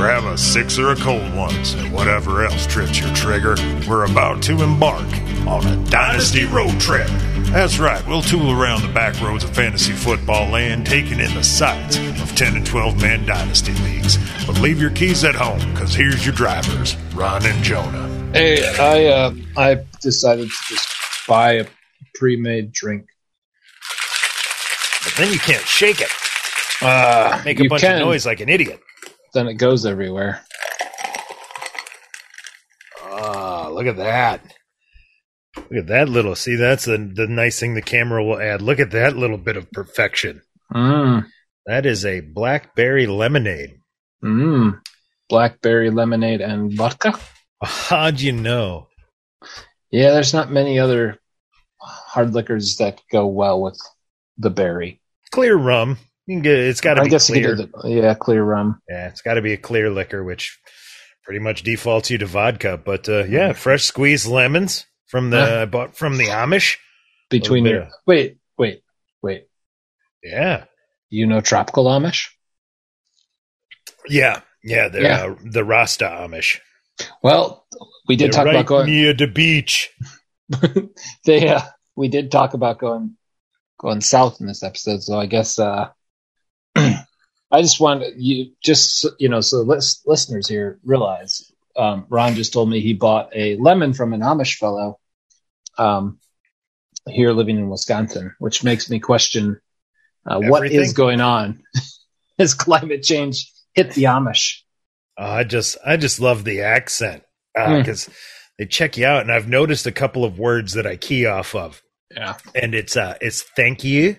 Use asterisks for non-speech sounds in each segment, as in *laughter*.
grab a sixer of cold ones and whatever else trips your trigger. We're about to embark on a dynasty road trip. That's right, we'll tool around the back roads of fantasy football land, taking in the sights of 10 and 12 man dynasty leagues. But leave your keys at home, because here's your drivers, Ron and Jonah. Hey, I uh, I decided to just buy a pre-made drink. But then you can't shake it. Uh, Make a bunch can, of noise like an idiot. Then it goes everywhere. Ah, look at that. Look at that little. See, that's the the nice thing the camera will add. Look at that little bit of perfection. Mm, That is a blackberry lemonade. mm. Blackberry lemonade and vodka. *laughs* How'd you know? Yeah, there's not many other hard liquors that go well with the berry. Clear rum. You can get. It's got to be clear. the, yeah, clear rum. Yeah, it's got to be a clear liquor, which pretty much defaults you to vodka. But uh, yeah, fresh squeezed lemons from the bought from the Amish. Between your of- wait, wait, wait. Yeah, You know tropical Amish? yeah, yeah. They're Yeah. Uh, the Rasta Amish. Well, we did They're talk right about going. near the beach. *laughs* they uh, we did talk about going going south in this episode, so I guess uh, I just want you just you know so lis- listeners here realize um, Ron just told me he bought a lemon from an Amish fellow um, here living in Wisconsin, which makes me question uh, what is going on. *laughs* Has climate change hit the Amish? Uh, I just I just love the accent Mm. because they check you out, and I've noticed a couple of words that I key off of, Yeah. and it's uh it's thank you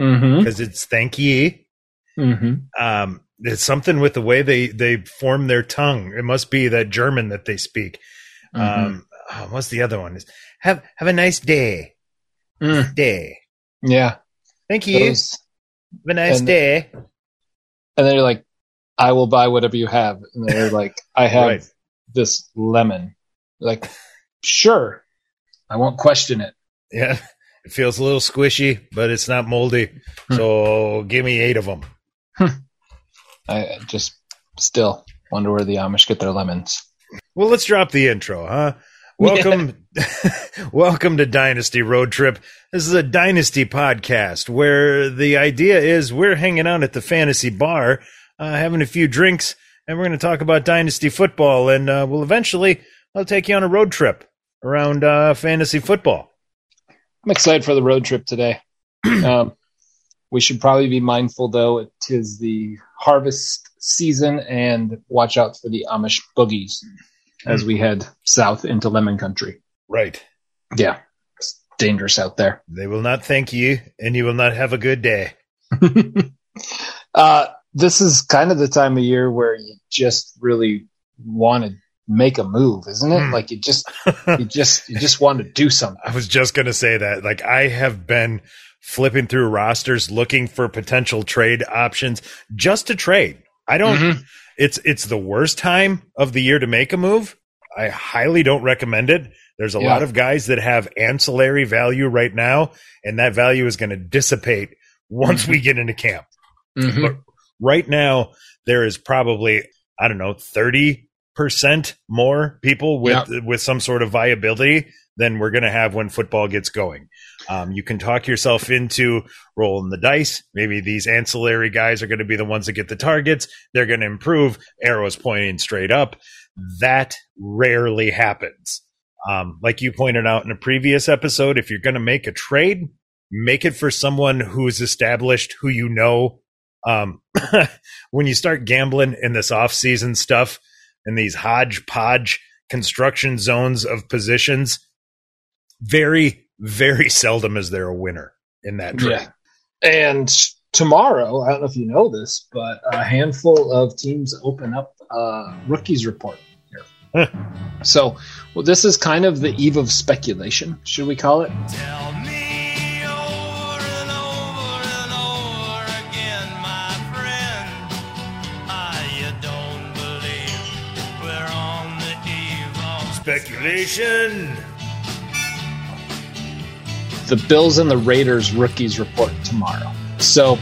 Mm-hmm. because it's thank you. Mm-hmm. Um, it's something with the way they they form their tongue. It must be that German that they speak. Mm-hmm. Um, oh, what's the other one? Is have have a nice day. Mm. Day. Yeah. Thank you. Those- have a nice and- day. and they're like, "I will buy whatever you have." And they're *laughs* like, "I have Right. this lemon." Like, sure, I won't question it. Yeah, *laughs* it feels a little squishy, but it's not moldy. Hmm. So give me eight of them. I just still wonder where the Amish get their lemons. Well, let's drop the intro, huh? *laughs* Welcome, *laughs* welcome to Dynasty Road Trip. This is a Dynasty podcast where the idea is we're hanging out at the fantasy bar, uh, having a few drinks, and we're going to talk about Dynasty football. And uh, we'll eventually, I'll take you on a road trip around uh, fantasy football. I'm excited for the road trip today. *clears throat* um, we should probably be mindful, though. It is the harvest season, and watch out for the Amish boogies as we head south into lemon country. Right. Yeah, it's dangerous out there. They will not thank you, and you will not have a good day. *laughs* uh, this is kind of the time of year where you just really want to make a move, isn't it? Hmm. Like you just, *laughs* you just, you just want to do something. I was just going to say that. Like, I have been flipping through rosters looking for potential trade options just to trade. I don't, Mhm. it's, it's the worst time of the year to make a move. I highly don't recommend it. There's a Yeah. lot of guys that have ancillary value right now, and that value is going to dissipate once we get into camp. Mhm. But right now, there is probably, I don't know, 30% more people with, with some sort of viability than we're going to have when football gets going. Um, you can talk yourself into rolling the dice. Maybe these ancillary guys are going to be the ones that get the targets. They're going to improve. Arrows pointing straight up. That rarely happens. Um, like you pointed out in a previous episode, if you're going to make a trade, make it for someone who's established, who you know. Um, *coughs* when you start gambling in this off-season stuff and these hodgepodge construction zones of positions, very, very seldom is there a winner in that trade. Yeah. And tomorrow, I don't know if you know this, but a handful of teams open up a rookies report here. So, well, this is kind of the eve of speculation, should we call it? Tell the Bills and the Raiders rookies report tomorrow. So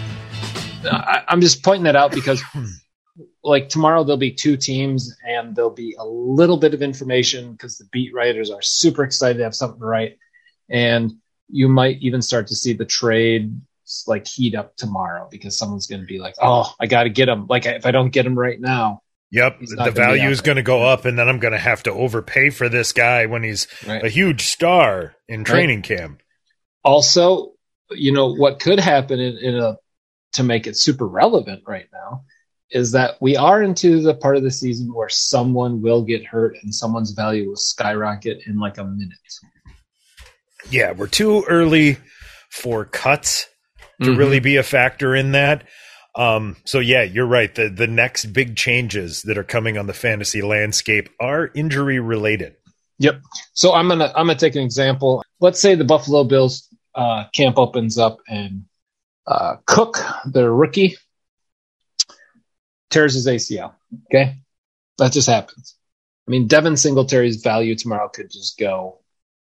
I, I'm just pointing that out because *clears throat* like tomorrow there'll be two teams and there'll be a little bit of information because the beat writers are super excited to have something to write. And you might even start to see the trade like heat up tomorrow because someone's going to be like oh i got to get him like if i don't get him right now Yep, the value is going to go up, and then I'm going to have to overpay for this guy when he's right. a huge star in training camp. Also you know what could happen in, in a to make it super relevant right now is that we are into the part of the season where someone will get hurt and someone's value will skyrocket in like a minute Yeah, we're too early for cuts to Mhm. really be a factor in that. Um, so yeah, you're right. The the next big changes that are coming on the fantasy landscape are injury related. Yep. So I'm gonna I'm gonna take an example. Let's say the Buffalo Bills uh, camp opens up and uh, Cook, their rookie, tears his ACL. Okay, that just happens. I mean, Devin Singletary's value tomorrow could just go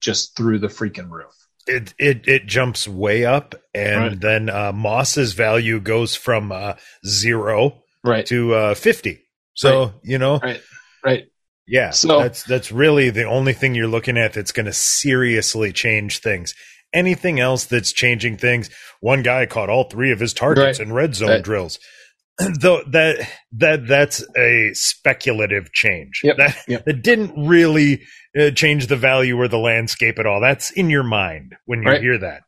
just through the freaking roof. It it it jumps way up, and Right. then uh, Moss's value goes from uh, zero Right. to uh, fifty. So Right. you know, Right. Right. Yeah, So- that's that's really the only thing you're looking at that's going to seriously change things. Anything else that's changing things? One guy caught all three of his targets Right. in red zone Right. drills. *clears throat* Though that that that's a speculative change. Yep. That Yep. that didn't really uh, change the value or the landscape at all. That's in your mind when you Right. hear that.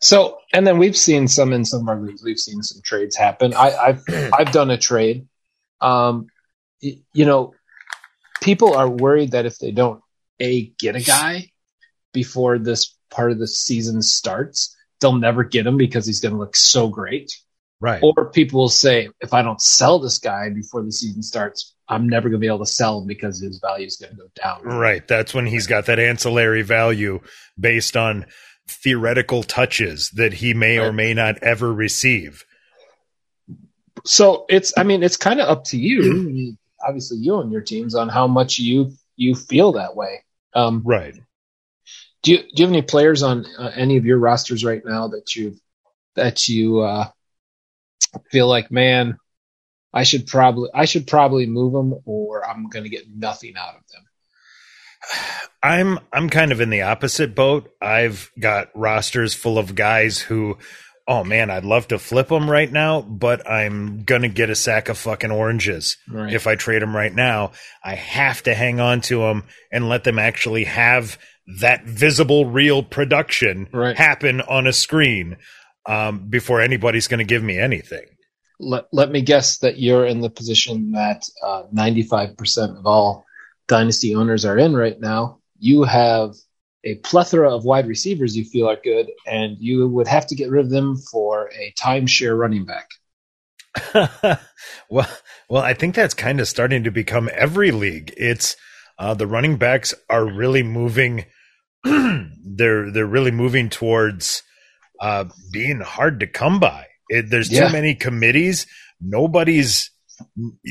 So, and then we've seen some in some of our leagues. We've seen some trades happen. I, I've *clears throat* I've done a trade. Um, y- you know, people are worried that if they don't a get a guy before this part of the season starts, they'll never get him because he's going to look so great. Right. Or people will say, if I don't sell this guy before the season starts, I'm never going to be able to sell him because his value is going to go down. Right. That's when he's got that ancillary value based on theoretical touches that he may or may not ever receive. so it's i mean it's kind of up to you obviously you and your teams on how much you you feel that way um Right. Do you do you have any players on uh, any of your rosters right now that you that you uh feel like man i should probably i should probably move them or i'm gonna get nothing out of them I'm I'm kind of in the opposite boat. I've got rosters full of guys who oh man, I'd love to flip them right now, but I'm going to get a sack of fucking oranges. right if I trade them right now, I have to hang on to them and let them actually have that visible, real production Right. happen on a screen um, before anybody's going to give me anything. let, let me guess that you're in the position that uh, 95% of all dynasty owners are in right now. You have a plethora of wide receivers you feel are good, and you would have to get rid of them for a timeshare running back. *laughs* well, well, I think that's kind of starting to become every league. It's uh, the running backs are really moving. *clears throat* they're they're really moving towards uh, being hard to come by. It, there's Yeah. too many committees. Nobody's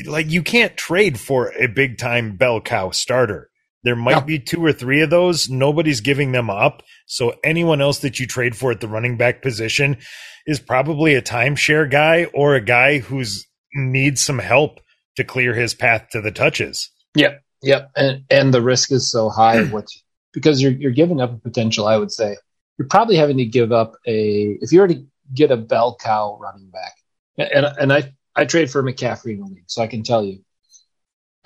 like you can't trade for a big time bell cow starter. There might No. be two or three of those. Nobody's giving them up. So anyone else that you trade for at the running back position is probably a timeshare guy or a guy who's needs some help to clear his path to the touches. Yep, yep, and and the risk is so high what because you're you're giving up a potential. I would say you're probably having to give up a if you were to get a bell cow running back, and and I I trade for McCaffrey in the league, so I can tell you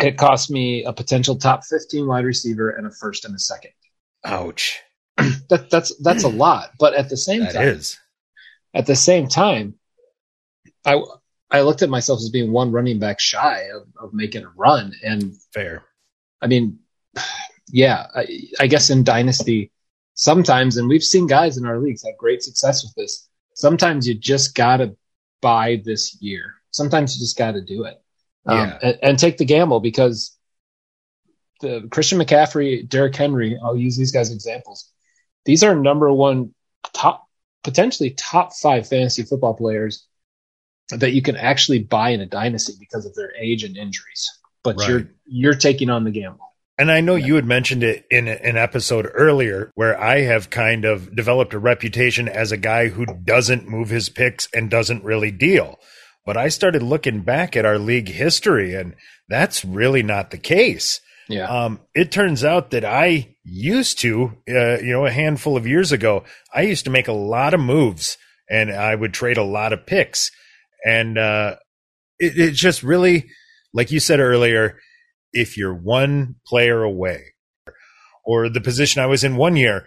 it cost me a potential top 15 wide receiver and a first and a second. Ouch. *clears throat* That that's that's a lot, but at the same That time, is. at the same time, I I looked at myself as being one running back shy of, of making a run, and fair. I mean, yeah, I, I guess in Dynasty, sometimes, and we've seen guys in our leagues have great success with this. Sometimes you just got to buy this year. Sometimes you just got to do it um, Yeah. and, and take the gamble because the Christian McCaffrey, Derrick Henry, I'll use these guys as examples. These are number one top, potentially top five fantasy football players that you can actually buy in a dynasty because of their age and injuries. But Right. you're you're taking on the gamble. And I know you had mentioned it in an episode earlier where I have kind of developed a reputation as a guy who doesn't move his picks and doesn't really deal. But I started looking back at our league history, and that's really not the case. Yeah. Um, it turns out that I used to, uh, you know, a handful of years ago, I used to make a lot of moves and I would trade a lot of picks. And uh, it, it's just really, like you said earlier, if you're one player away, or the position I was in one year,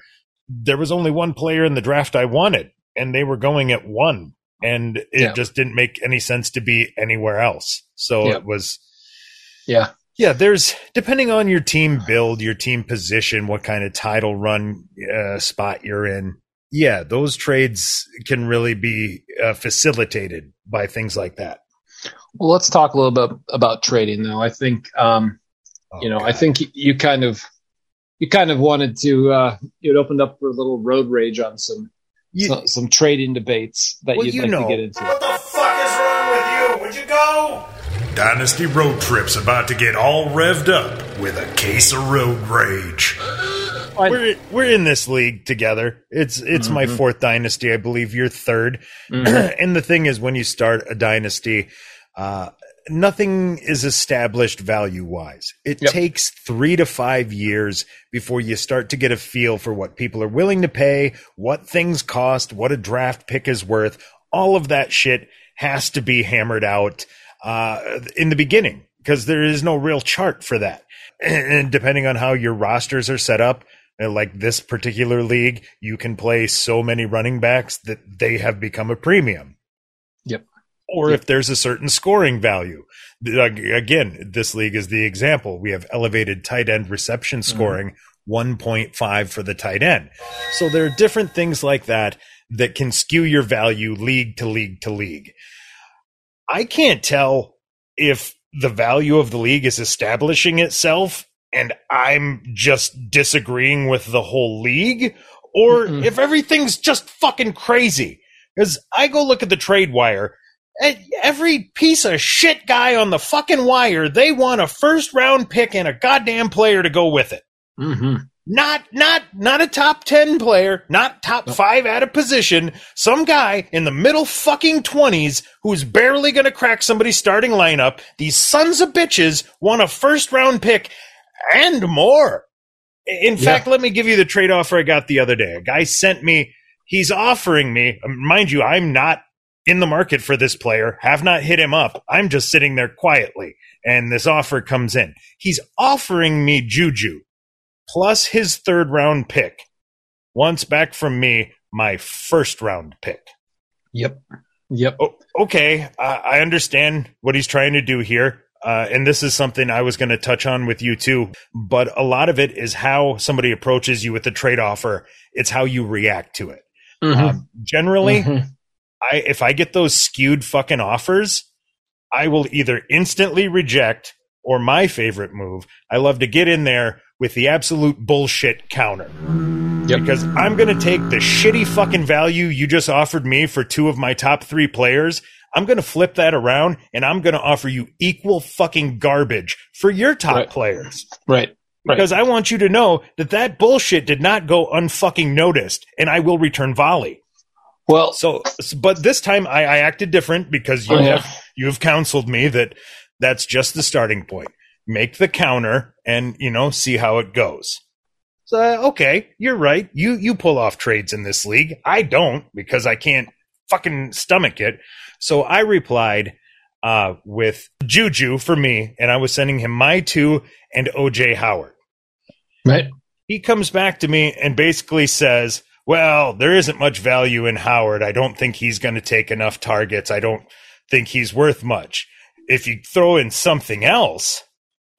there was only one player in the draft I wanted, and they were going at one, and it Yeah. just didn't make any sense to be anywhere else. So Yeah. it was yeah. yeah, there's depending on your team build, your team position, what kind of title run uh, spot you're in. Yeah, those trades can really be uh, facilitated by things like that. Well, let's talk a little bit about trading, though. I think, um, you know, Oh, I think you kind of, you kind of wanted to, uh, you had opened up for a little road rage on some, You- some, some trading debates that Well, you'd you like know. to get into. What the fuck is wrong with you? Would you go? Dynasty Road Trip's about to get all revved up with a case of road rage. we're we're in this league together. It's it's my Mhm. fourth dynasty. I believe you're 3rd Mhm. *clears throat* and the thing is, when you start a dynasty, uh, nothing is established value wise. It Yep. takes three to five years before you start to get a feel for what people are willing to pay, what things cost, what a draft pick is worth. All of that shit has to be hammered out uh, in the beginning because there is no real chart for that. *clears throat* And depending on how your rosters are set up, uh, like this particular league, you can play so many running backs that they have become a premium. Yep. Or Yep. if there's a certain scoring value. Again, this league is the example. We have elevated tight end reception Mm-hmm. scoring, 1.5 for the tight end. So there are different things like that that can skew your value league to league to league. I can't tell if the value of the league is establishing itself and I'm just disagreeing with the whole league or Mm-mm. if everything's just fucking crazy. Because I go look at the trade wire. Every piece of shit guy on the fucking wire, they want a first round pick and a goddamn player to go with it. hmm Not, not, not a top 10 player, not top five at a position. Some guy in the middle fucking 20s who's barely going to crack somebody's starting lineup. These sons of bitches want a first round pick and more. In Yeah. fact, let me give you the trade offer I got the other day. A guy sent me, he's offering me, mind you, I'm not in the market for this player, have not hit him up. I'm just sitting there quietly. And this offer comes in. He's offering me Juju plus his third round pick. Wants back from me my first round pick. Yep. Yep. Oh, okay, I I understand what he's trying to do here. Uh, and this is something I was going to touch on with you too. But a lot of it is how somebody approaches you with the trade offer. It's how you react to it. Mhm. Um, generally, Mhm. I if I get those skewed fucking offers, I will either instantly reject or my favorite move. I love to get in there with the absolute bullshit counter. Yep. Because I'm going to take the shitty fucking value you just offered me for two of my top three players. I'm going to flip that around and I'm going to offer you equal fucking garbage for your top Right. players. Right. Right. Because I want you to know that that bullshit did not go unfucking noticed and I will return volley. Well, So, but this time I, I acted different because you Oh, yeah. have you have counseled me that that's just the starting point. Make the counter and you know see how it goes. So okay, you're right. You you pull off trades in this league. I don't because I can't fucking stomach it. So I replied uh, with Juju for me, and I was sending him my two and OJ Howard right. he comes back to me and basically says, Well, there isn't much value in Howard. I don't think he's going to take enough targets. I don't think he's worth much. If you throw in something else,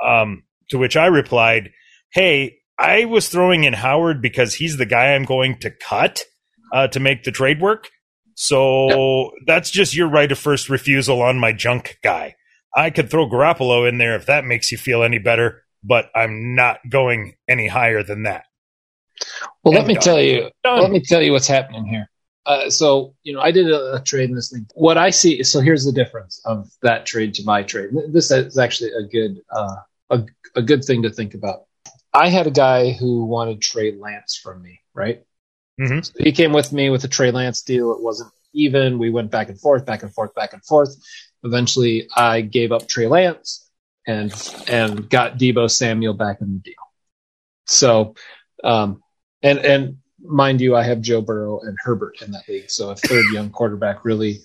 um, to which I replied, Hey, I was throwing in Howard because he's the guy I'm going to cut uh, to make the trade work. So that's just your right of first refusal on my junk guy. I could throw Garoppolo in there if that makes you feel any better, but I'm not going any higher than that. Well, let me done. tell you. Done. Let me tell you what's happening here. Uh, so you know, I did a, a trade in this thing. What I see, so here's the difference of that trade to my trade. This is actually a good, uh, a, a good thing to think about. I had a guy who wanted Trey Lance from me, right? Mhm. So he came with me with a Trey Lance deal. It wasn't even. We went back and forth, back and forth, back and forth. Eventually, I gave up Trey Lance and and got Deebo Samuel back in the deal. So, um, and and mind you, I have Joe Burrow and Herbert in that league. So a third young quarterback really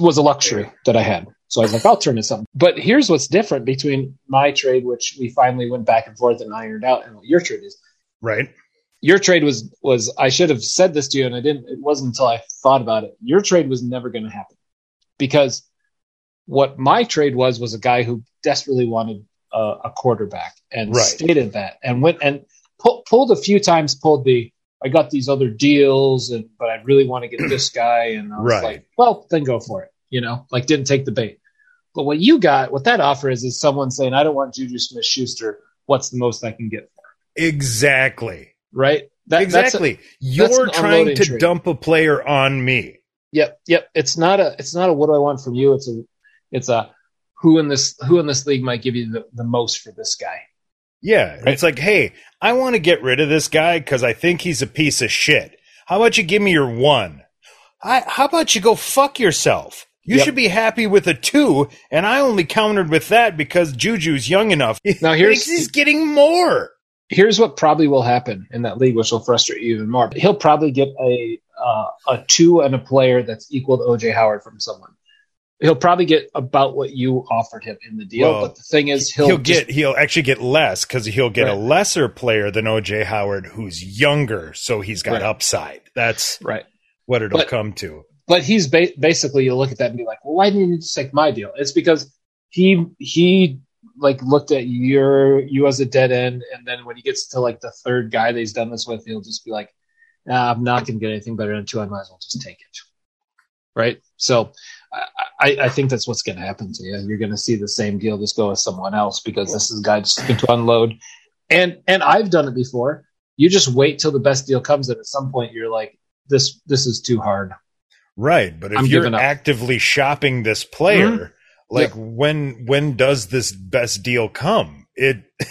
was a luxury that I had. So I was like, I'll turn to something. But here's what's different between my trade, which we finally went back and forth and ironed out, and what your trade is. Right. Your trade was was I should have said this to you, and I didn't. It wasn't until I thought about it. Your trade was never going to happen because what my trade was was a guy who desperately wanted a, a quarterback and Right. stated that and went and pull, pulled a few times. Pulled the I got these other deals, and but I really want to get this *clears throat* guy, and I was Right. like, well, then go for it. You know, like didn't take the bait. But what you got, what that offer is, is someone saying, I don't want Juju Smith Schuster. What's the most I can get for? Exactly. Right? That, that's a- exactly. You're trying to trade. dump a player on me. Yep, yep. It's not a it's not a what do I want from you. It's a it's a who in this who in this league might give you the, the most for this guy. Yeah. Right. It's like, hey, I want to get rid of this guy because I think he's a piece of shit. How about you give me your one? I, how about you go fuck yourself? You Yep. should be happy with a two, and I only countered with that because Juju's young enough. *laughs* Now here's- he's getting more. Here's what probably will happen in that league, which will frustrate you even more. He'll probably get a uh, a two and a player that's equal to OJ Howard from someone. He'll probably get about what you offered him in the deal. Well, but the thing is, he'll, He'll, just- get he'll actually get less because he'll get a lesser player than OJ Howard who's younger, so he's got Right. upside. That's right. what it'll But- come to. but he's ba- basically you look at that and be like, well, why didn't you just take my deal? It's because he he like looked at your you as a dead end, and then when he gets to like the third guy that he's done this with, he'll just be like, nah, I'm not going to get anything better than two. I might as well just take it, right? So. I, I think that's what's going to happen to you. You're going to see the same deal just go with someone else because this is a guy just looking to unload. And and I've done it before. You just wait till the best deal comes, and at some point you're like, this this is too hard. Right, but if I'm you're actively shopping this player, Mhm. like when when does this best deal come? It *laughs*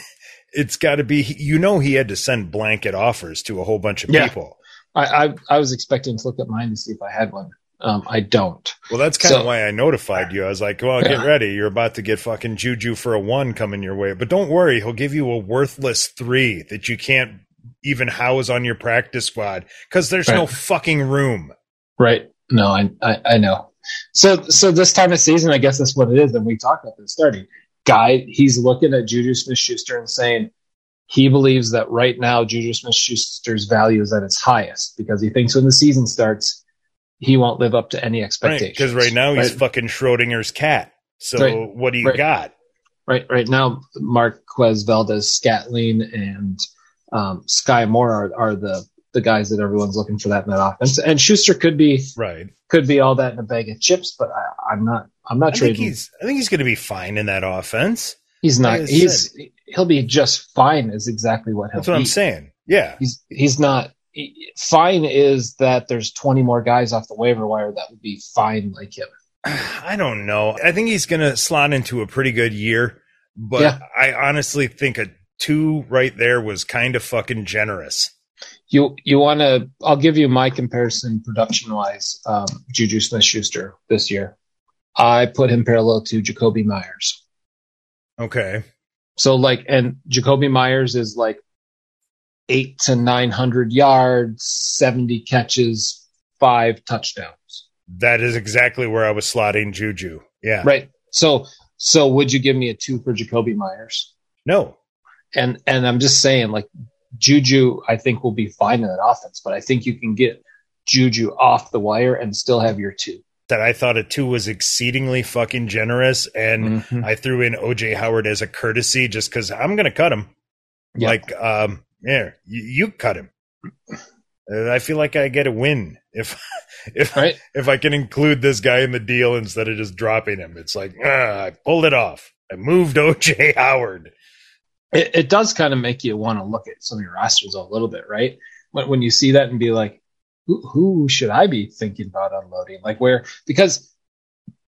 it's got to be you know he had to send blanket offers to a whole bunch of Yeah. people. I, I I was expecting to look at mine to see if I had one. Um, I don't. Well, that's kind of why I notified you. I was like, "Well, get Yeah. ready. You're about to get fucking Juju for a one coming your way." But don't worry, he'll give you a worthless three that you can't even house on your practice squad because there's no fucking room. Right? No, I, I I know. So so this time of season, I guess that's what it is. And we talked about this starting. Guy, he's looking at Juju Smith Schuster and saying he believes that right now Juju Smith Schuster's value is at its highest because he thinks when the season starts, he won't live up to any expectations. Because right now he's Right. fucking Schrodinger's cat. So Right. what do you Right. got? right right now Marquez Valdes-Scantling and um, Skyy Moore are, are the the guys that everyone's looking for that in that offense. And Schuster could be Right. could be all that in a bag of chips, but I, I'm not I'm not I think trading. he's I think he's going to be fine in that offense. He's not. like He's he'll be just fine. Is exactly what he'll That's what be. I'm saying. Yeah. He's he's not. Fine is that there's 20 more guys off the waiver wire that would be fine like him. *sighs* I don't know. I think he's going to slot into a pretty good year, but Yeah. I honestly think a two right there was kind of fucking generous. You you want to? I'll give you my comparison production wise. Um, Juju Smith Schuster this year, I put him parallel to Jakobi Meyers. Okay. So like, and Jakobi Meyers is like eight to nine hundred yards, seventy catches, five touchdowns. That is exactly where I was slotting Juju. Yeah. Right. So so would you give me a two for Jakobi Meyers? No. And and I'm just saying, like Juju, I think will be fine in that offense, but I think you can get Juju off the wire and still have your two. That I thought a two was exceedingly fucking generous, and Mhm. I threw in OJ Howard as a courtesy just because I'm going to cut him. Yeah. Like, um, yeah, you, you cut him. Uh, I feel like I get a win if *laughs* if Right. if I can include this guy in the deal instead of just dropping him. It's like ah, I pulled it off. I moved *laughs* OJ Howard. It, it does kind of make you want to look at some of your rosters a little bit, right? When, when you see that and be like, who, who should I be thinking about unloading? Like where, because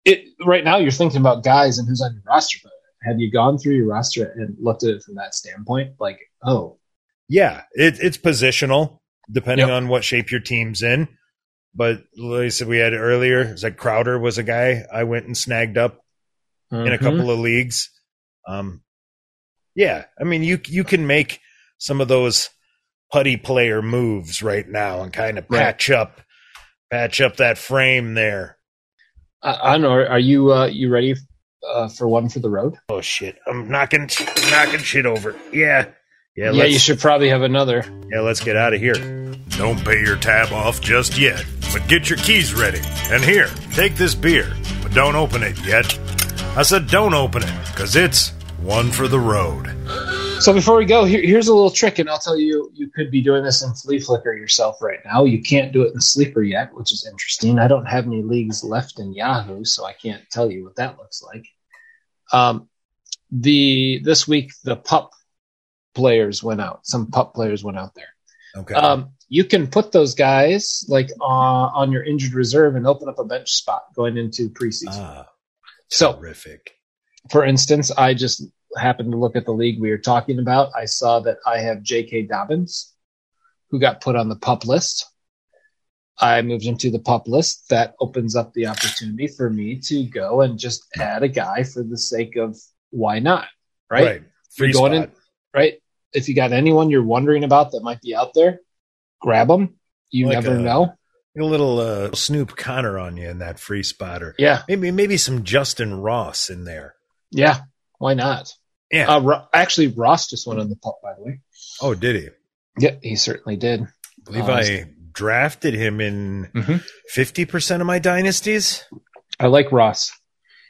it right now you're thinking about guys and who's on your roster, but have you gone through your roster and looked at it from that standpoint? Like, oh, Yeah, it, it's positional depending Yep. on what shape your team's in. but like I said, we had earlier. It's like Crowder was a guy I went and snagged up in a Mhm. couple of leagues. Um, yeah, I mean, you you can make some of those putty player moves right now and kind of Right. patch up patch up that frame there. I, I don't know. Are you uh, you ready uh, for one for the road? Oh shit! I'm knocking knocking shit over. Yeah, yeah. Yeah, you should probably have another. Yeah, let's get out of here. Don't pay your tab off just yet, but get your keys ready. And here, take this beer, but don't open it yet. I said don't open it, because it's one for the road. So before we go, here, here's a little trick, and I'll tell you, you could be doing this in Fleaflicker yourself right now. You can't do it in Sleeper yet, which is interesting. I don't have any leagues left in Yahoo, so I can't tell you what that looks like. Um, the this week the pup players went out. Some pup players went out there. Okay. Um, you can put those guys like uh, on your injured reserve and open up a bench spot going into preseason. ah, so terrific. for instance, I just happened to look at the league we were talking about. I saw that I have J.K. Dobbins, who got put on the pup list. I moved him to the pup list. That opens up the opportunity for me to go and just add a guy for the sake of why not, right? Free You're going spot. in- Right? If you got anyone you're wondering about that might be out there, grab them. You Like never a- know. a little uh, Snoop Conner on you in that free spotter. Yeah, Maybe maybe some Justyn Ross in there. yeah. Why not? Yeah. Uh, Ro- actually, Ross just went on the pup, by the way. oh, did he? Yeah, he certainly did. I believe Uh, I drafted him in Mhm. 50% of my dynasties. I like Ross.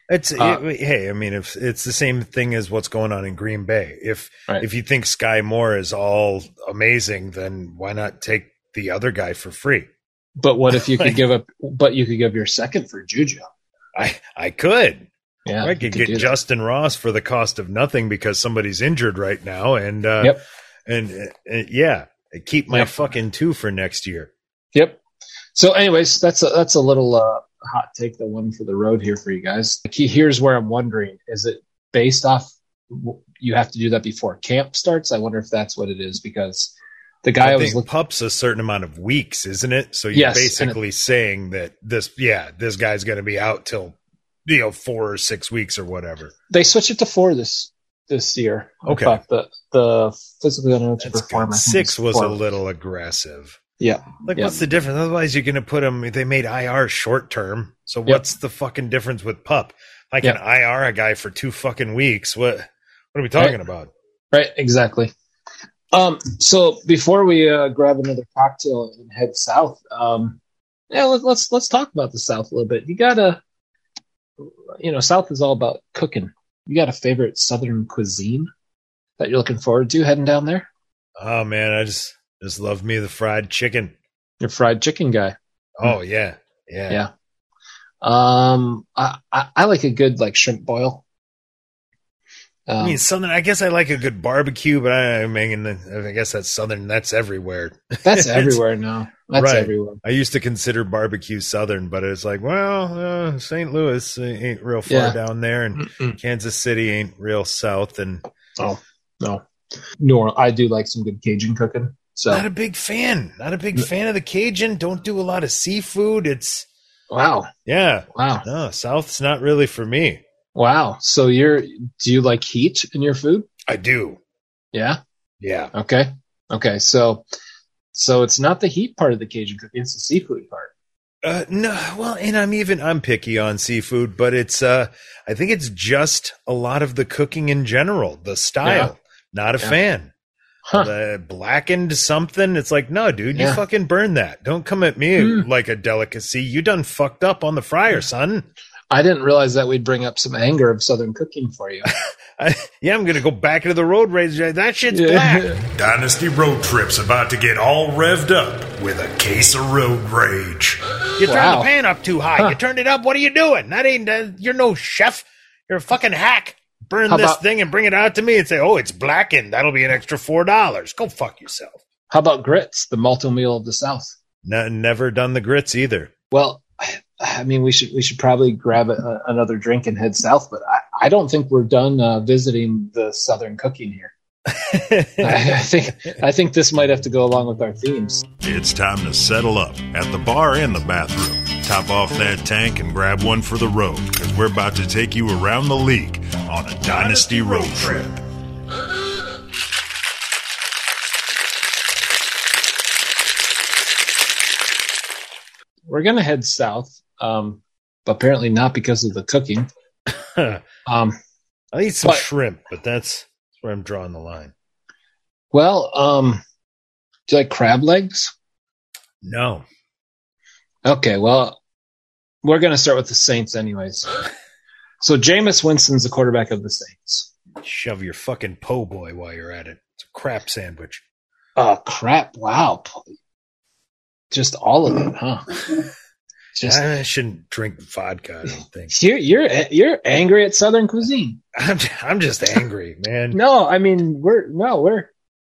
It's Uh, it- hey, I mean, if it's the same thing as what's going on in Green Bay. If Right. if you think Skyy Moore is all amazing, then why not take the other guy for free? But what if you could Like- *laughs* give up? But you could give your second for Juju. I I could. Yeah, I could get. Justyn Ross for the cost of nothing because somebody's injured right now, and uh, Yep. and uh, uh, yeah, keep my Yep. fucking two for next year. Yep. So, anyways, that's a that's a little uh, hot take, the one for the road here for you guys. Here's where I'm wondering: is it based off? You have to do that before camp starts. I wonder if that's what it is because the guy I, I, was looking. pups a certain amount of weeks, isn't it? So you're Yes, basically saying that this, yeah, this guy's going to be out till you know four or six weeks or whatever. They switched it to four this this year. Okay. the the physically unable to perform. good. I think, Six was four. a little aggressive. Yeah. Like, Yeah. what's the difference? Otherwise, you're going to put them. They made IR short term. So what's the fucking difference with pup? I can IR a guy for two fucking weeks. What what are we talking Right. about? Right, exactly. Um, so before we uh, grab another cocktail and head south, um, yeah, let, let's let's talk about the south a little bit. You gotta, you know, south is all about cooking. You got a favorite southern cuisine that you're looking forward to heading down there? Oh man, I just just love me the fried chicken. You're fried chicken guy. Oh yeah, yeah. Yeah. Um, I, I I like a good like shrimp boil. Um, I mean, southern. I guess I like a good barbecue, but I, I mean, I guess that's southern. That's everywhere. *laughs* that's *laughs* everywhere now. That's Right. everywhere. I used to consider barbecue southern, but it's like, well, uh, St. Louis ain't real far Yeah. down there, and Mm-mm. Kansas City ain't real south, and Oh no, nor I do like some good Cajun cooking. So not a big fan. Not a big fan of the Cajun. Don't do a lot of seafood. It's wow, yeah, wow, no, South's not really for me. wow. So you're do you like heat in your food? I do. Yeah. Yeah. Okay. Okay. So so it's not the heat part of the Cajun cooking; it's the seafood part. Uh, no, well, and I'm even I'm picky on seafood, but it's uh, I think it's just a lot of the cooking in general, the style. Not a Yeah. fan. Huh? The blackened something. It's like, no, dude, you fucking burn that. Don't come at me Mm. like a delicacy. You done fucked up on the fryer, son. I didn't realize that we'd bring up some anger of Southern cooking for you. *laughs* I, yeah, I'm gonna go back into the road rage. That shit's black. *laughs* Dynasty Road Trip's about to get all revved up with a case of road rage. You turned the pan up too high. Huh. You turned it up. What are you doing? That ain't. Uh, you're no chef. You're a fucking hack. Burn How this about- thing and bring it out to me and say, "Oh, it's blackened. That'll be an extra four dollars." Go fuck yourself. How about grits, the Malt-O-Meal of the South? No, never done the grits either. Well, I mean, we should we should probably grab a, another drink and head south. But I, I don't think we're done uh, visiting the Southern cooking here. I, *laughs* I think I think this might have to go along with our themes. It's time to settle up at the bar and the bathroom. Top off that tank and grab one for the road, because we're about to take you around the league on a Dynasty road trip. We're gonna head south, um, but apparently not because of the cooking. *laughs* um, I'll Um, eat some But- shrimp, but that's where I'm drawing the line. well, um, do you like crab legs? No. Okay, well, we're gonna start with the Saints, anyways. *laughs* So Jameis Winston's the quarterback of the Saints. Shove your fucking po' boy while you're at it. It's a crap sandwich. Oh crap! Wow, just all of it, huh? *laughs* Just I shouldn't drink vodka, I don't think. *laughs* you're you're you're angry at Southern cuisine. I'm, I'm just angry, man. No, I mean we're no we're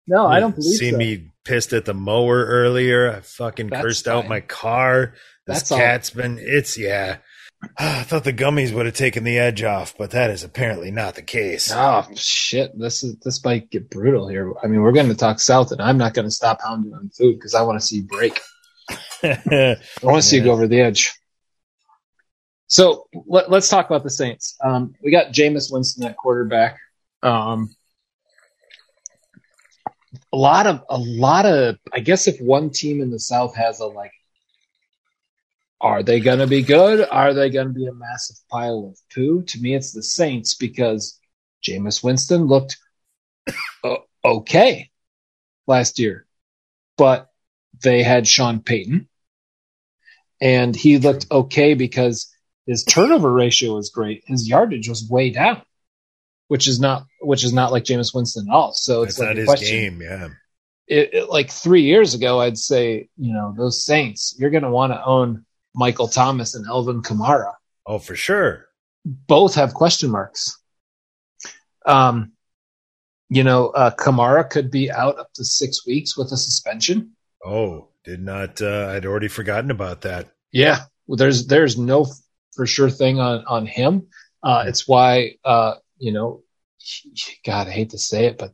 no, I don't believe See so. me pissed at the mower earlier. I fucking That's cursed out my car. This That's all. cat's been, it's, yeah. *sighs* I thought the gummies would have taken the edge off, but that is apparently not the case. Oh shit! This is this might get brutal here. I mean, we're going to talk South, and I'm not going to stop hounding on food because I want to see you break. *laughs* I want to see you go over the edge. So let, us talk about the Saints. Um, we got Jameis Winston at quarterback. Um, a lot of a lot of. I guess if one team in the South has a like, are they going to be good? Are they going to be a massive pile of poo? To me, it's the Saints because Jameis Winston looked *coughs* okay last year, but they had Sean Payton, and he looked okay because his turnover ratio was great. His yardage was way down, which is not which is not like Jameis Winston at all. So it's That's like not his question. game, yeah. It, it- like three years ago, I'd say you know those Saints, you're going to want to own Michael Thomas and Alvin Kamara. Oh, for sure. Both have question marks. Um, you know, uh, Kamara could be out up to six weeks with a suspension. Oh, did not, uh, I'd already forgotten about that. Yeah, well, there's there's no for sure thing on on him. Uh, it's why uh, you know, God, I hate to say it, but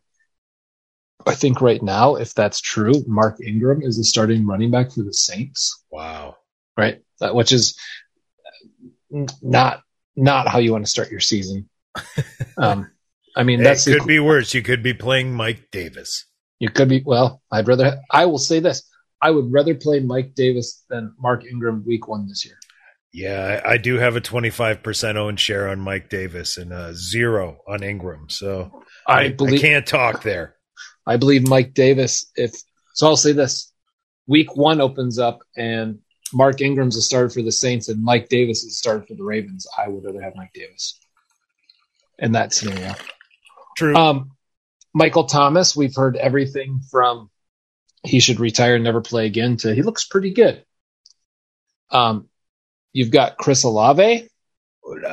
I think right now, if that's true, Mark Ingram is the starting running back for the Saints, Wow. right? That, which is not not how you want to start your season. *laughs* Um, I mean, that it the- could be worse. You could be playing Mike Davis. You could be well. I'd rather. I will say this: I would rather play Mike Davis than Mark Ingram week one this year. Yeah, I, I do have a 25% own share on Mike Davis and a zero on Ingram. So I, believe. I can't talk there. I believe Mike Davis. If so, I'll say this: Week one opens up, and Mark Ingram's a starter for the Saints, and Mike Davis is a starter for the Ravens. I would rather have Mike Davis in that scenario. True. Um, Michael Thomas, we've heard everything from he should retire and never play again to he looks pretty good. Um, you've got Chris Olave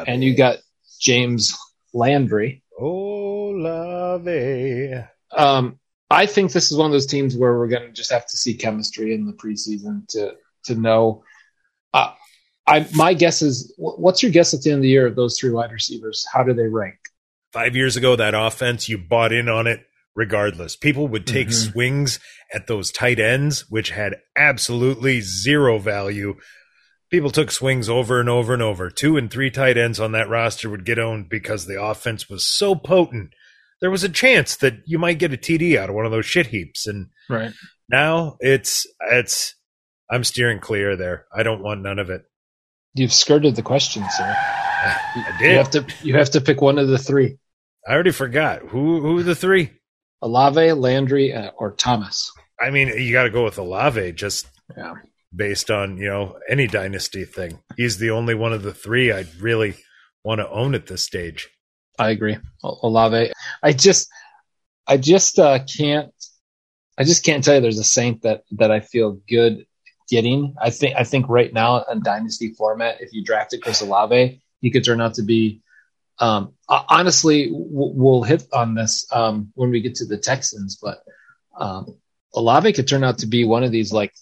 and you got Jarvis Landry. Olave. Um, I think this is one of those teams where we're going to just have to see chemistry in the preseason to to know. Uh, I my guess is, what's your guess at the end of the year of those three wide receivers? How do they rank? Five years ago, that offense, you bought in on it regardless. People would take Mhm. swings at those tight ends, which had absolutely zero value. People took swings over and over and over. Two and three tight ends on that roster would get owned because the offense was so potent. There was a chance that you might get a TD out of one of those shit heaps. And Right. now it's, it's, I'm steering clear there. I don't want none of it. You've skirted the question, sir. *sighs* I You did. have to you have to pick one of the three: I already forgot. Who, who the three? Olave, Landry, uh, or Thomas. I mean, you got to go with Olave just Yeah. based on, you know, any dynasty thing. He's the only one of the three I'd really want to own at this stage. I agree. Olave. I just, I just uh, can't. I just can't tell you there's a Saint that that I feel good getting. I think I think right now in dynasty format, if you drafted Chris Olave, he could turn out to be. Um, honestly, we'll hit on this um, when we get to the Texans, but um, Olave could turn out to be one of these like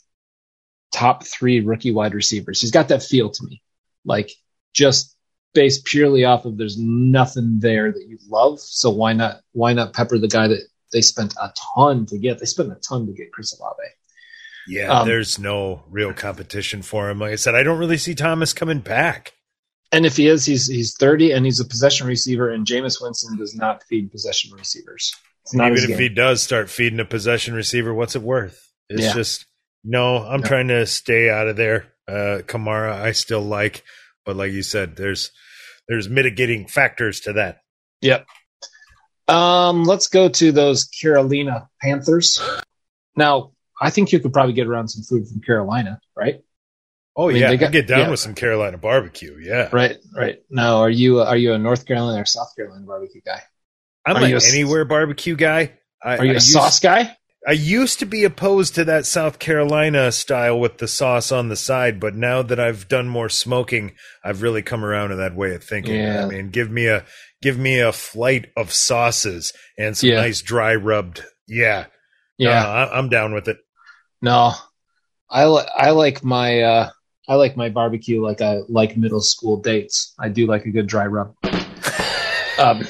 top three rookie wide receivers. He's got that feel to me, like just based purely off of there's nothing there that you love. So why not why not pepper the guy that they spent a ton to get. They spent a ton to get Chris Olave. Yeah, Um, there's no real competition for him. Like I said, I don't really see Thomas coming back. And if he is, he's he's 30 and he's a possession receiver. And Jameis Winston does not feed possession receivers. It's not Even if game. he does start feeding a possession receiver, what's it worth? It's Yeah. just no. I'm Yeah. trying to stay out of there. Uh, Kamara, I still like, but like you said, there's there's mitigating factors to that. Yep. Um, let's go to those Carolina Panthers. Now, I think you could probably get around some food from Carolina, right? Oh I mean, yeah, they I got- get down yeah. with some Carolina barbecue. Yeah, Right, right. Now, are you are you a North Carolina or South Carolina barbecue guy? I'm Are an anywhere barbecue guy. I, Are you I a used- sauce guy? I used to be opposed to that South Carolina style with the sauce on the side, but now that I've done more smoking, I've really come around to that way of thinking. Yeah. I mean, give me a give me a flight of sauces and some Yeah. nice dry rubbed. Yeah, Yeah. Uh, I, I'm down with it. No, I li- I like my uh, I like my barbecue like I like middle school dates. I do like a good dry rub. *laughs* um,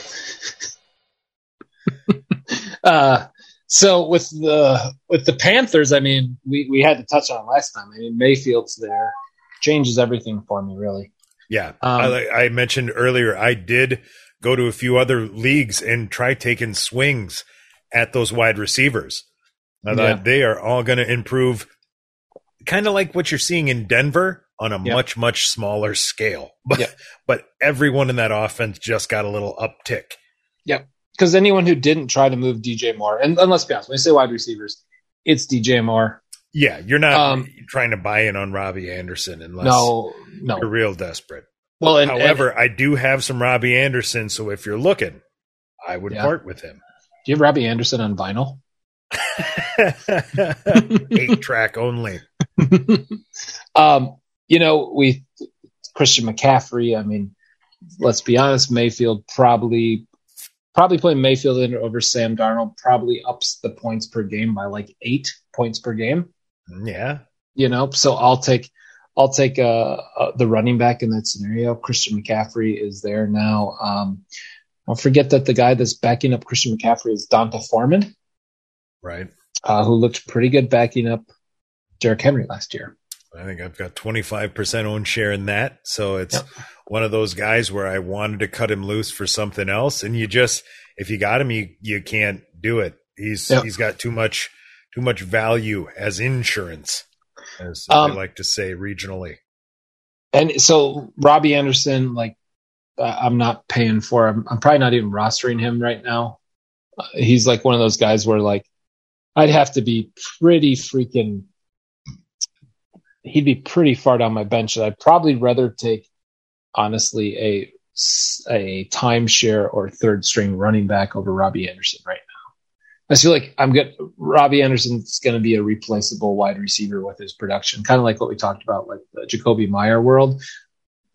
uh, so with the with the Panthers, I mean, we we had to touch on last time. I mean, Mayfield's there changes everything for me, really. Yeah, Um, I, I mentioned earlier, I did go to a few other leagues and try taking swings at those wide receivers. I Yeah. thought they are all going to improve, kind of like what you're seeing in Denver on a Yeah. much much smaller scale. *laughs* But Yeah. but everyone in that offense just got a little uptick. Because anyone who didn't try to move DJ Moore, and, and let's be honest, when we say wide receivers, it's DJ Moore. Yeah, you're not Um, trying to buy in on Robby Anderson unless No, no. you're real desperate. Well, and, However, I do have some Robby Anderson, so if you're looking, I would Yeah. part with him. do you have Robby Anderson on vinyl? *laughs* *laughs* Eight track only. *laughs* um, you know, we Christian McCaffrey. I mean, let's be honest. Mayfield probably probably playing Mayfield in over Sam Darnold probably ups the points per game by like eight points per game. Yeah. You know, so I'll take I'll take uh, uh the running back in that scenario. Christian McCaffrey is there now. Um, don't forget that the guy that's backing up Christian McCaffrey is D'Onta Foreman, Right. uh, who looked pretty good backing up Derrick Henry last year. I think I've got 25% own share in that. So it's Yep. one of those guys where I wanted to cut him loose for something else. And you just, if you got him, you, you can't do it. He's, Yep. he's got too much, too much value as insurance, as Um, I like to say regionally. And so Robby Anderson, like uh, I'm not paying for him. I'm probably not even rostering him right now. Uh, he's like one of those guys where like I'd have to be pretty freaking. He'd be pretty far down my bench. And I'd probably rather take, honestly, a a timeshare or third string running back over Robby Anderson right now. I feel like I'm good. Robby Anderson's going to be a replaceable wide receiver with his production, kind of like what we talked about, like the Jakobi Meyer world.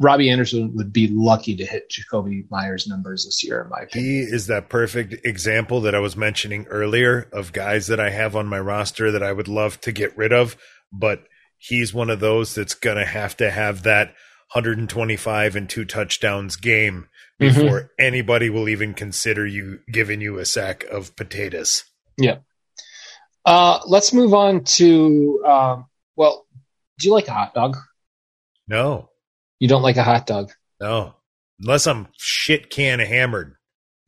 Robby Anderson would be lucky to hit Jakobi Meyer's numbers this year, in my opinion. He is that perfect example that I was mentioning earlier of guys that I have on my roster that I would love to get rid of, but he's one of those that's going to have to have that 125 and two touchdowns game Mm-hmm. before anybody will even consider you giving you a sack of potatoes. Uh, let's move on to. Um, well, do you like a hot dog? No, You don't like a hot dog? no, unless I'm shit can hammered.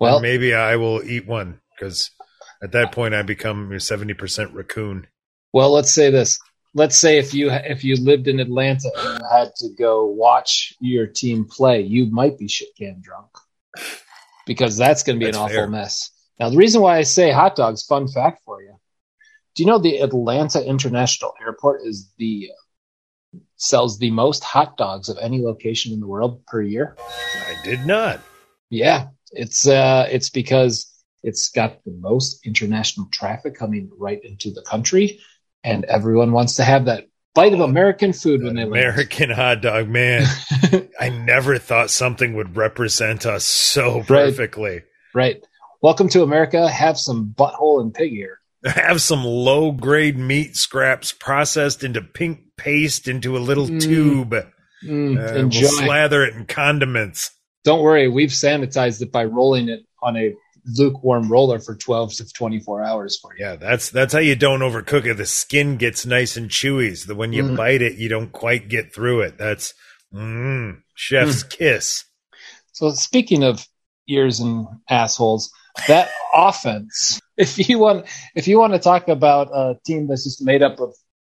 Well, Well, maybe I will eat one because at that point I become 70% raccoon. well, let's say this. Let's say if you if you lived in Atlanta and had to go watch your team play, you might be shit can drunk because that's going to be That's an awful fair. mess. Now, the reason why I say hot dogs, fun fact for you: Do you know the Atlanta International Airport is the sells the most hot dogs of any location in the world per year? I did not. Yeah, it's uh, it's because it's got the most international traffic coming right into the country, and everyone wants to have that bite of American food when they. American hot dog, man. *laughs* I never thought something would represent us so Right. perfectly. right. Welcome to America. Have some butthole and pig ear. *laughs* Have some low grade meat scraps processed into pink paste into a little Mm. tube. Mm, Uh, enjoy. We'll slather it in condiments. Don't worry, we've sanitized it by rolling it on a lukewarm roller for 12 to 24 hours for you. Yeah, that's that's how you don't overcook it. The skin gets nice and chewy. So when you Mm. bite it, you don't quite get through it. That's mm, chef's kiss. So speaking of ears and assholes, that *laughs* offense, if you want if you want to talk about a team that's just made up of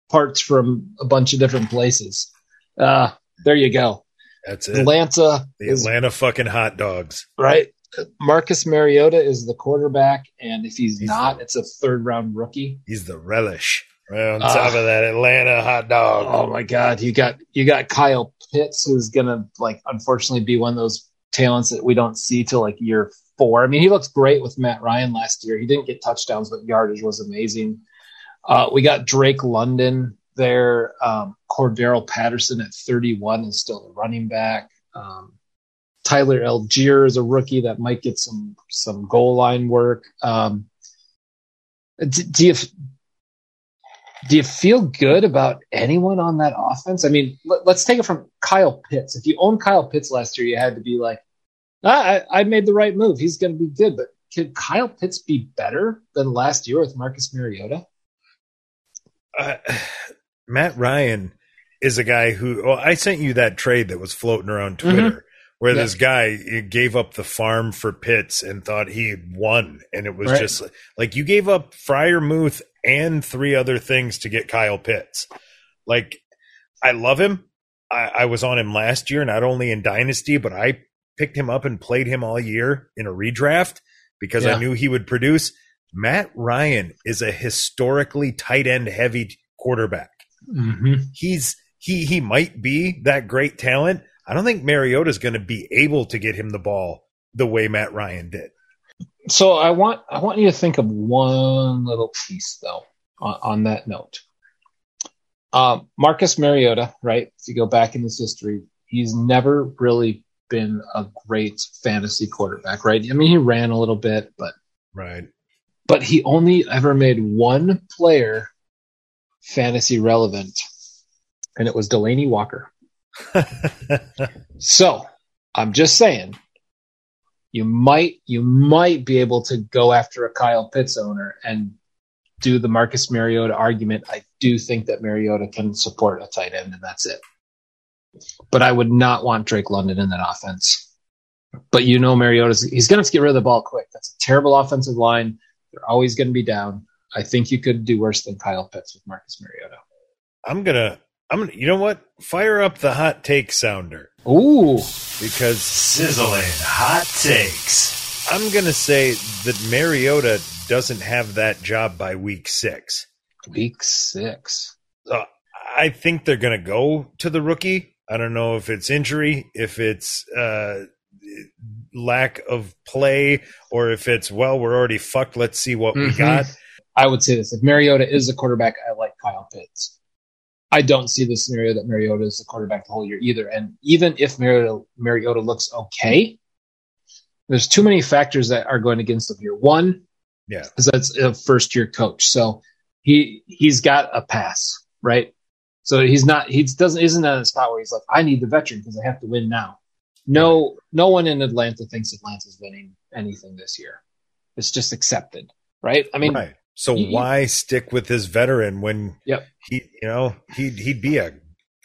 parts from a bunch of different places, uh, there you go. That's it. Atlanta the is Atlanta fucking hot dogs. right. Marcus Mariota is the quarterback, and if he's He's not, it's a third round rookie. He's the relish. Right on Ah. top of that Atlanta hot dog. Oh my God, you got you got Kyle Pitts, who's gonna like unfortunately be one of those talents that we don't see till like year four. I mean, he looks great with Matt Ryan last year. He didn't get touchdowns, but yardage was amazing. Uh, we got Drake London there. Um, Cordarrelle Patterson at 31 is still a running back. Um, Tyler Allgeier is a rookie that might get some some goal line work. Um, do, do you do you feel good about anyone on that offense? I mean, let, us take it from Kyle Pitts. If you own Kyle Pitts last year, you had to be like, ah, I, I made the right move. He's going to be good. But could Kyle Pitts be better than last year with Marcus Mariota? uh, Matt Ryan is a guy who well, I sent you that trade that was floating around Twitter where. Yeah. this guy gave up the farm for Pitts and thought he won, and it was Right. just like you gave up Freiermuth and three other things to get Kyle Pitts. Like I love him. I, I was on him last year, not only in Dynasty, but I picked him up and played him all year in a redraft because Yeah. I knew he would produce. Matt Ryan is a historically tight end heavy quarterback. Mm-hmm. He's he he might be that great talent. I don't think Mariota's going to be able to get him the ball the way Matt Ryan did. So I want I want you to think of one little piece though on, on that note. Um, Marcus Mariota, right? If you go back in his history, he's never really been a great fantasy quarterback, right? I mean, he ran a little bit, but Right. but he only ever made one player fantasy relevant, and it was Delanie Walker. So I'm just saying, you might you might be able to go after a Kyle Pitts owner and do the Marcus Mariota argument. I do think that Mariota can support a tight end, and that's it. But I would not want Drake London in that offense. But you know, Mariota's he's going to have to get rid of the ball quick. That's a terrible offensive line. They're always going to be down. I think you could do worse than Kyle Pitts with Marcus Mariota. I'm gonna I'm gonna you know what? Fire up the hot take sounder Ooh, because Sizzling hot takes. I'm gonna say that Mariota doesn't have that job by week six. week six. Uh, I think they're gonna go to the rookie. I don't know if it's injury, if it's uh, lack of play, or if it's well, we're already fucked. Let's see what we Mhm. got. I would say this: if Mariota is a quarterback, I like Kyle Pitts. I don't see the scenario that Mariota is the quarterback the whole year either. And even if Mariota, Mariota looks okay, there's too many factors that are going against him here. One Yeah. because that's a first year coach, so he he's got a pass, right? So he's not he doesn't isn't at a spot where he's like, I need the veteran because I have to win now. No, no one in Atlanta thinks Atlanta's winning anything this year. It's just accepted, right? I mean, right. So you- you- why stick with this veteran when Yep. he, you know, he'd he'd be a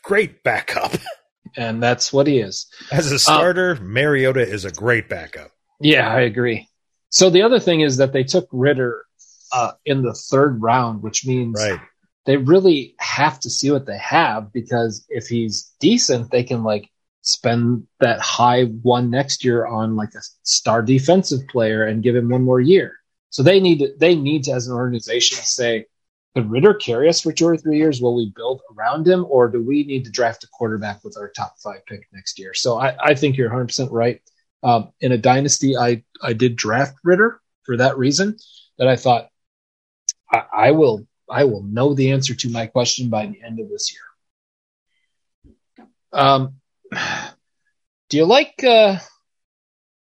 great backup *laughs* and that's what he is. as a starter. Mariota is a great backup. Yeah, I agree. So the other thing is that they took Ridder uh, in the third round, which means Right. they really have to see what they have because if he's decent, they can like spend that high one next year on like a star defensive player and give him one more year. So they need to, they need to, as an organization, say, could Ridder carry us for two or three years? Will we build around him, or do we need to draft a quarterback with our top five pick next year? So I, I think you're 100 percent right. Um, in a dynasty, I I did draft Ridder for that reason. That I thought I, I will I will know the answer to my question by the end of this year. Um, *sighs* do you like uh,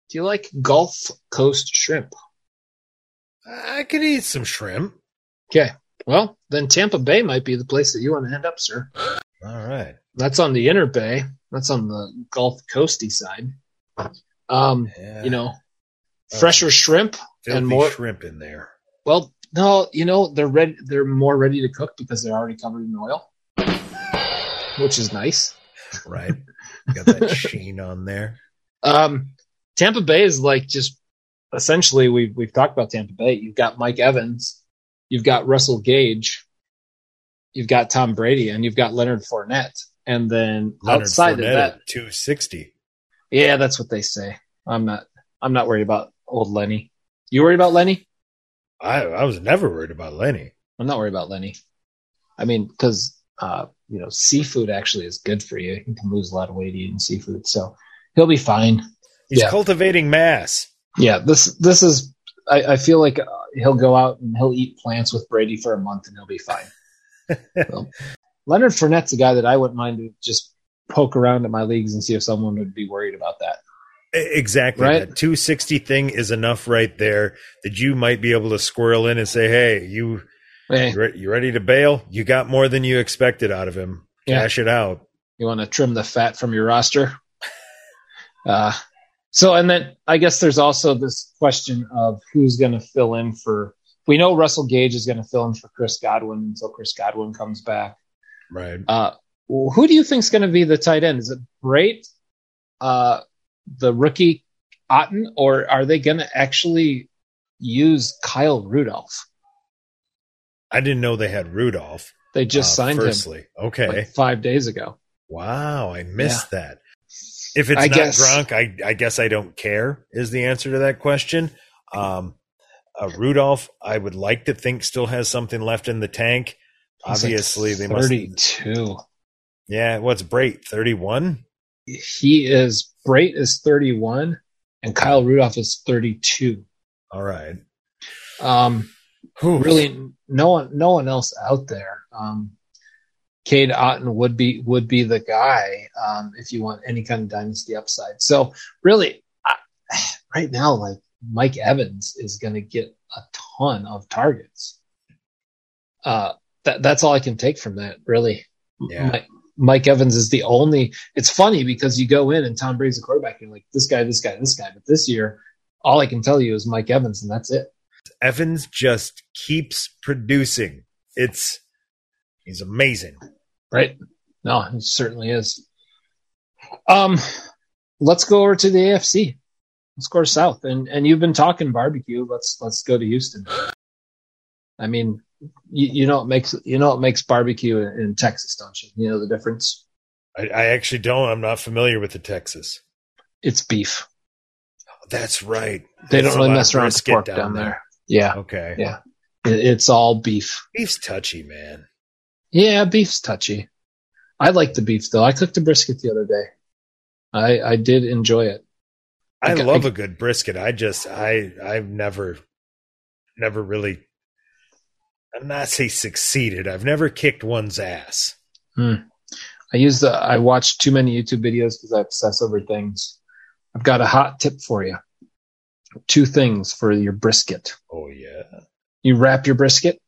do you like Gulf Coast shrimp? I could eat some shrimp. Okay, well then Tampa Bay might be the place that you want to end up, sir. All right. That's on the inner bay. That's on the Gulf Coasty side. Um, Yeah. you know, fresher shrimp and more. shrimp in there. Well, no, you know they're ready. They're more ready to cook because they're already covered in oil, which is nice. Right. Got that *laughs* sheen on there. Um, Tampa Bay is like just essentially we've we've talked about Tampa Bay. You've got Mike Evans, you've got Russell Gage, you've got Tom Brady, and you've got Leonard Fournette. And then Leonard outside Fournette of that, 260. yeah, that's what they say. I'm not. I'm not worried about old Lenny. You worried about Lenny? I, I was never worried about Lenny. I'm not worried about Lenny. I mean, because uh, you know, seafood actually is good for you. You can lose a lot of weight eating seafood, so he'll be fine. He's Yeah. cultivating mass. Yeah, this this is. I, I feel like uh, he'll go out and he'll eat plants with Brady for a month and he'll be fine. *laughs* So, Leonard Fournette's a guy that I wouldn't mind to just poke around at my leagues and see if someone would be worried about that. Exactly. Right. That 260 thing is enough right there that you might be able to squirrel in and say, hey, you, Hey, you, re- you ready to bail? You got more than you expected out of him. Yeah. Cash it out. you want to trim the fat from your roster? Uh, so, and then I guess there's also this question of who's going to fill in for. We know Russell Gage is going to fill in for Chris Godwin until Chris Godwin comes back. Right. Uh, who do you think is going to be the tight end? Is it Brate, uh, the rookie Otton, or are they going to actually use Kyle Rudolph? I didn't know they had Rudolph. They just uh, signed firstly. Okay. like five days ago. Wow, I missed that. If it's I not guess- Gronk, I, I guess I don't care. Is the answer to that question? Um, uh, Rudolph, I would like to think still has something left in the tank. He's like Obviously, they must. thirty-two. Yeah, what's Brate? Thirty-one. He is Brate is thirty-one, and Kyle Rudolph is thirty-two. All right. Um, Whew. really, no one, no one else out there. Um, Cade Otton would be would be the guy um, if you want any kind of dynasty upside. So really, I, *sighs* right now, like Mike Evans is going to get a ton of targets. Uh, that that's all I can take from that. Really, Yeah. Mike, Mike Evans is the only. It's funny because you go in and Tom Brady's the quarterback. And you're like this guy, this guy, this guy. But this year, all I can tell you is Mike Evans, and that's it. Evans just keeps producing. It's he's amazing. Right? No, he certainly is. Um, let's go over to the AFC. Let's go South, and and you've been talking barbecue. Let's let's go to Houston. I mean, you, you know what makes you know what makes barbecue in, in Texas, don't you? You know the difference. I, I actually don't. I'm not familiar with the Texas. It's beef. That's right. They There's don't really mess around with pork down, there. Yeah, Okay. Yeah. it, it's all beef. Beef's touchy, man. Yeah, beef's touchy. I like the beef though. I cooked a brisket the other day. I I did enjoy it. I I love I- a good brisket. I just I I've never never really I'm not say succeeded. I've never kicked one's ass. Hmm. I use the. I watch too many YouTube videos because I obsess over things. I've got a hot tip for you. Two things for your brisket. Oh yeah. You wrap your brisket.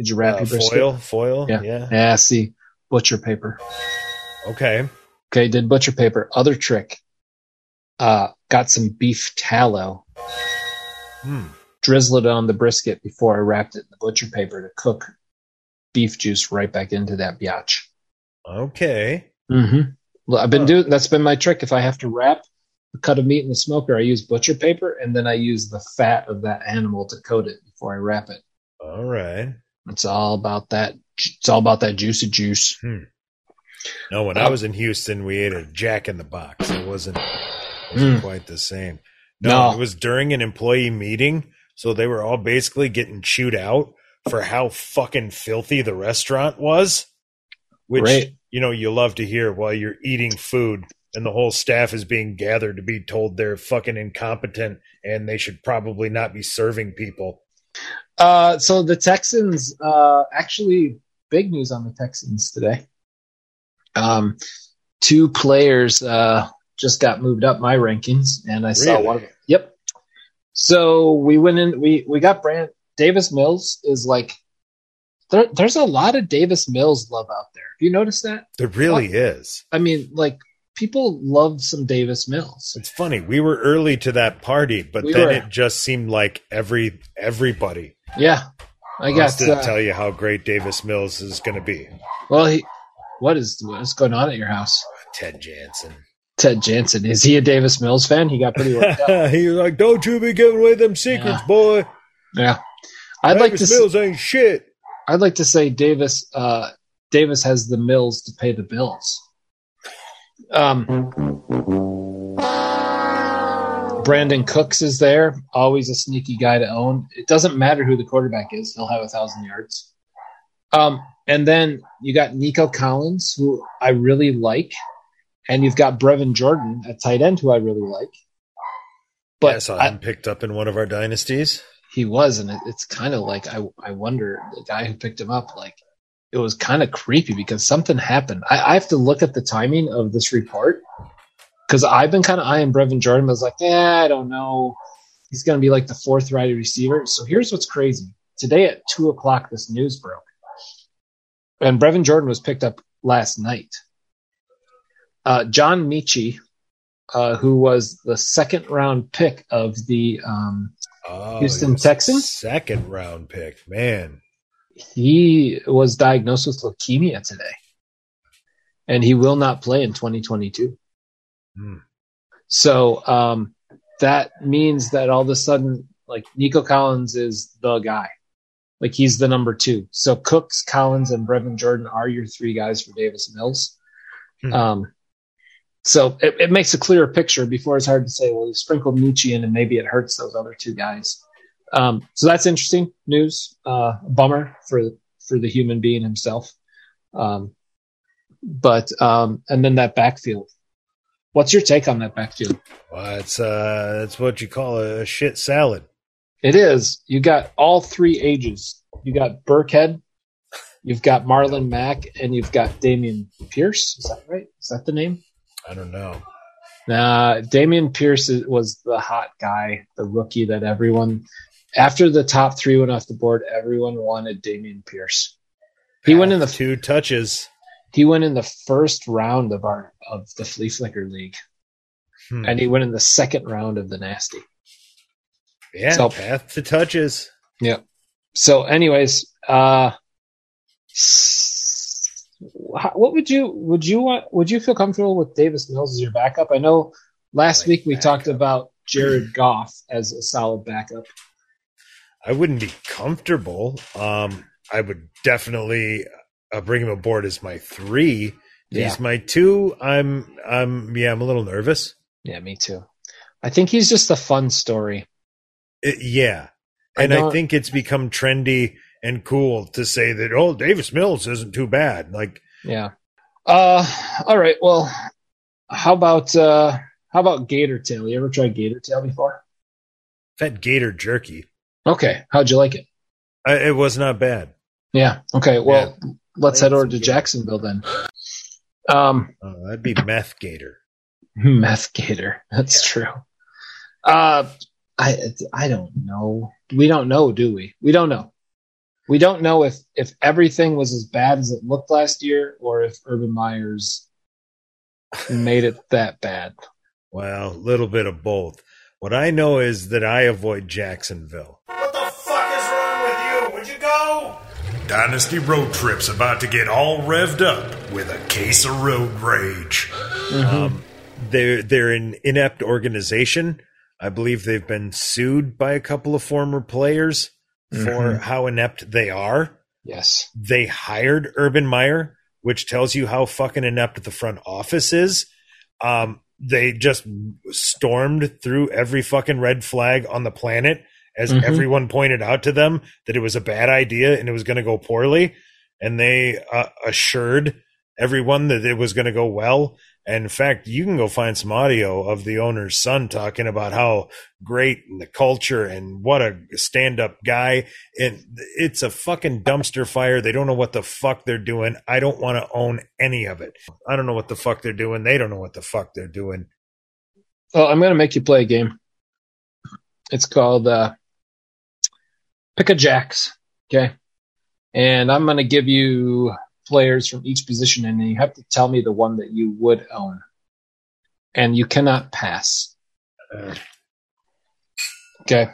Did you wrap Uh, your brisket? foil, foil. Yeah. Yeah. Yeah. See, butcher paper. Okay. Okay, did butcher paper. Other trick. Uh, got some beef tallow. Hmm. Drizzle it on the brisket before I wrapped it in the butcher paper to cook beef juice right back into that biatch. Okay. Mm-hmm. Well, I've been Huh. doing that's been my trick. If I have to wrap a cut of meat in the smoker, I use butcher paper and then I use the fat of that animal to coat it before I wrap it. All right. It's all about that. It's all about that juicy juice. No, when Oh. I was in Houston, we ate a Jack in the Box. It wasn't, wasn't Mm. quite the same. No, No. it was during an employee meeting, so they were all basically getting chewed out for how fucking filthy the restaurant was. Which Great. you know you love to hear while you're eating food, and the whole staff is being gathered to be told they're fucking incompetent and they should probably not be serving people. Uh, so the Texans, uh, actually, big news on the Texans today. Um, two players uh, just got moved up my rankings, and I saw one of them. Yep. So we went in. We we got Brand Davis Mills is like there. There's a lot of Davis Mills love out there. Have you noticed that? There really is. I mean, like people love some Davis Mills. It's funny. We were early to that party, but We then were. it just seemed like every everybody Yeah, I guess to Uh, tell you how great Davis Mills is going to be. well, he, what is what's going on at your house? Ted Jansen. Ted Jansen is he a Davis Mills fan? He got pretty worked up. *laughs* he was like, "Don't you be giving away them secrets, Yeah. boy. Yeah, I'd like to. Davis Mills ain't shit." I'd like to say Davis. Uh, Davis has the mills to pay the bills. Um, Brandin Cooks is there, always a sneaky guy to own. It doesn't matter who the quarterback is; he'll have a thousand yards. Um, and then you got Nico Collins, who I really like, and you've got Brevin Jordan at tight end, who I really like. But But I saw I- picked up in one of our dynasties. he was, and it, it's kind of like I I wonder the guy who picked him up, like it was kind of creepy because something happened. I, I have to look at the timing of this report because I've been kind of eyeing Brevin Jordan. but I was like, yeah, I don't know. He's going to be like the fourth righty receiver. So here's what's crazy. Today at two o'clock, this news broke, and Brevin Jordan was picked up last night. Uh, John Metchie, uh, who was the second round pick of the um, Oh, Houston Texans? second round pick, man. he was diagnosed with leukemia today and he will not play in 2022 Hmm. so um, that means that all of a sudden like nico collins is the guy like he's the number two so cooks collins and brevin jordan are your three guys for davis mills Hmm. um, so it, it makes a clearer picture before it's hard to say well you sprinkled Metchie in and maybe it hurts those other two guys um, so that's interesting news. Uh, bummer for for the human being himself. Um, but um, and then that backfield. What's your take on that backfield? Well, it's uh, that's what you call a shit salad. It is. You got all three ages. You got Burkhead, you've got Marlon Mack, and you've got Dameon Pierce. Is that right? Is that the name? I don't know. Nah, Dameon Pierce was the hot guy, the rookie that everyone, after the top three went off the board, everyone wanted Dameon Pierce. He went in the two touches. He went in the first round of our of the Fleaflicker league Hmm. and he went in the second round of the nasty yeah, so- path to touches. Yeah. So anyways uh what would you would you want would you feel comfortable with davis mills as your backup i know last Like week we talked about jared goff as a solid backup I wouldn't be comfortable. Um, I would definitely uh, bring him aboard as my three. Yeah. He's my two. I'm, I'm, yeah, I'm a little nervous. yeah me too i think he's just a fun story Uh, yeah, and I, don't- think it's become trendy and cool to say that oh, Davis Mills isn't too bad. Like, yeah uh all right well how about uh how about gator tail you ever tried gator tail before that Gator jerky, okay how'd you like it I, it was not bad. Yeah. Okay. Well, let's head over to gator. Jacksonville then. Um, Oh, that'd be meth Gator. meth gator. *laughs* That's true. Uh, I I don't know. We don't know, do we? We don't know. We don't know if if everything was as bad as it looked last year, or if Urban Meyers made it that bad. Well, a little bit of both. What I know is that I avoid Jacksonville. Dynasty Road Trip's about to get all revved up with a case of road rage. Um, they're they're an inept organization. I believe they've been sued by a couple of former players for Mhm. how inept they are. Yes. They hired Urban Meyer, which tells you how fucking inept the front office is. Um, they just stormed through every fucking red flag on the planet as Mhm. everyone pointed out to them that it was a bad idea and it was going to go poorly. And they uh, assured everyone that it was going to go well. And in fact, you can go find some audio of the owner's son talking about how great the culture and what a stand up guy. And it's a fucking dumpster fire. They don't know what the fuck they're doing. I don't want to own any of it. I don't know what the fuck they're doing. They don't know what the fuck they're doing. Well, I'm going to make you play a game. It's called uh, Pick a Jacks. Okay. And I'm going to give you players from each position, and you have to tell me the one that you would own. and you cannot pass. Okay.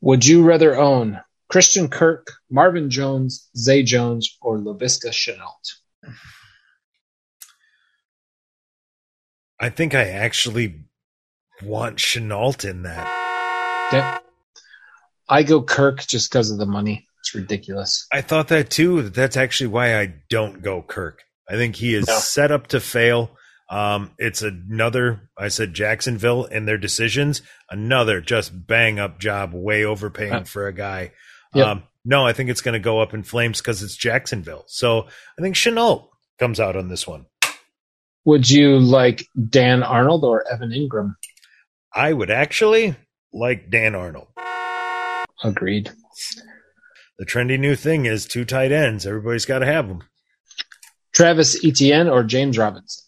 Would you rather own Christian Kirk, Marvin Jones, Zay Jones, or Laviska Shenault? I think I actually want Shenault in that. Okay. I go Kirk just because of the money. It's ridiculous. I thought that too. That's actually why I don't go Kirk. I think he is No. set up to fail. Um, it's another, I said Jacksonville and their decisions, another just bang up job, way overpaying Uh, for a guy. Yep. Um, no, I think it's going to go up in flames because it's Jacksonville. So I think Shenault comes out on this one. Would you like Dan Arnold or Evan Engram? I would actually like Dan Arnold. Agreed. The trendy new thing is two tight ends. Everybody's got to have them. Travis Etienne or James Robinson?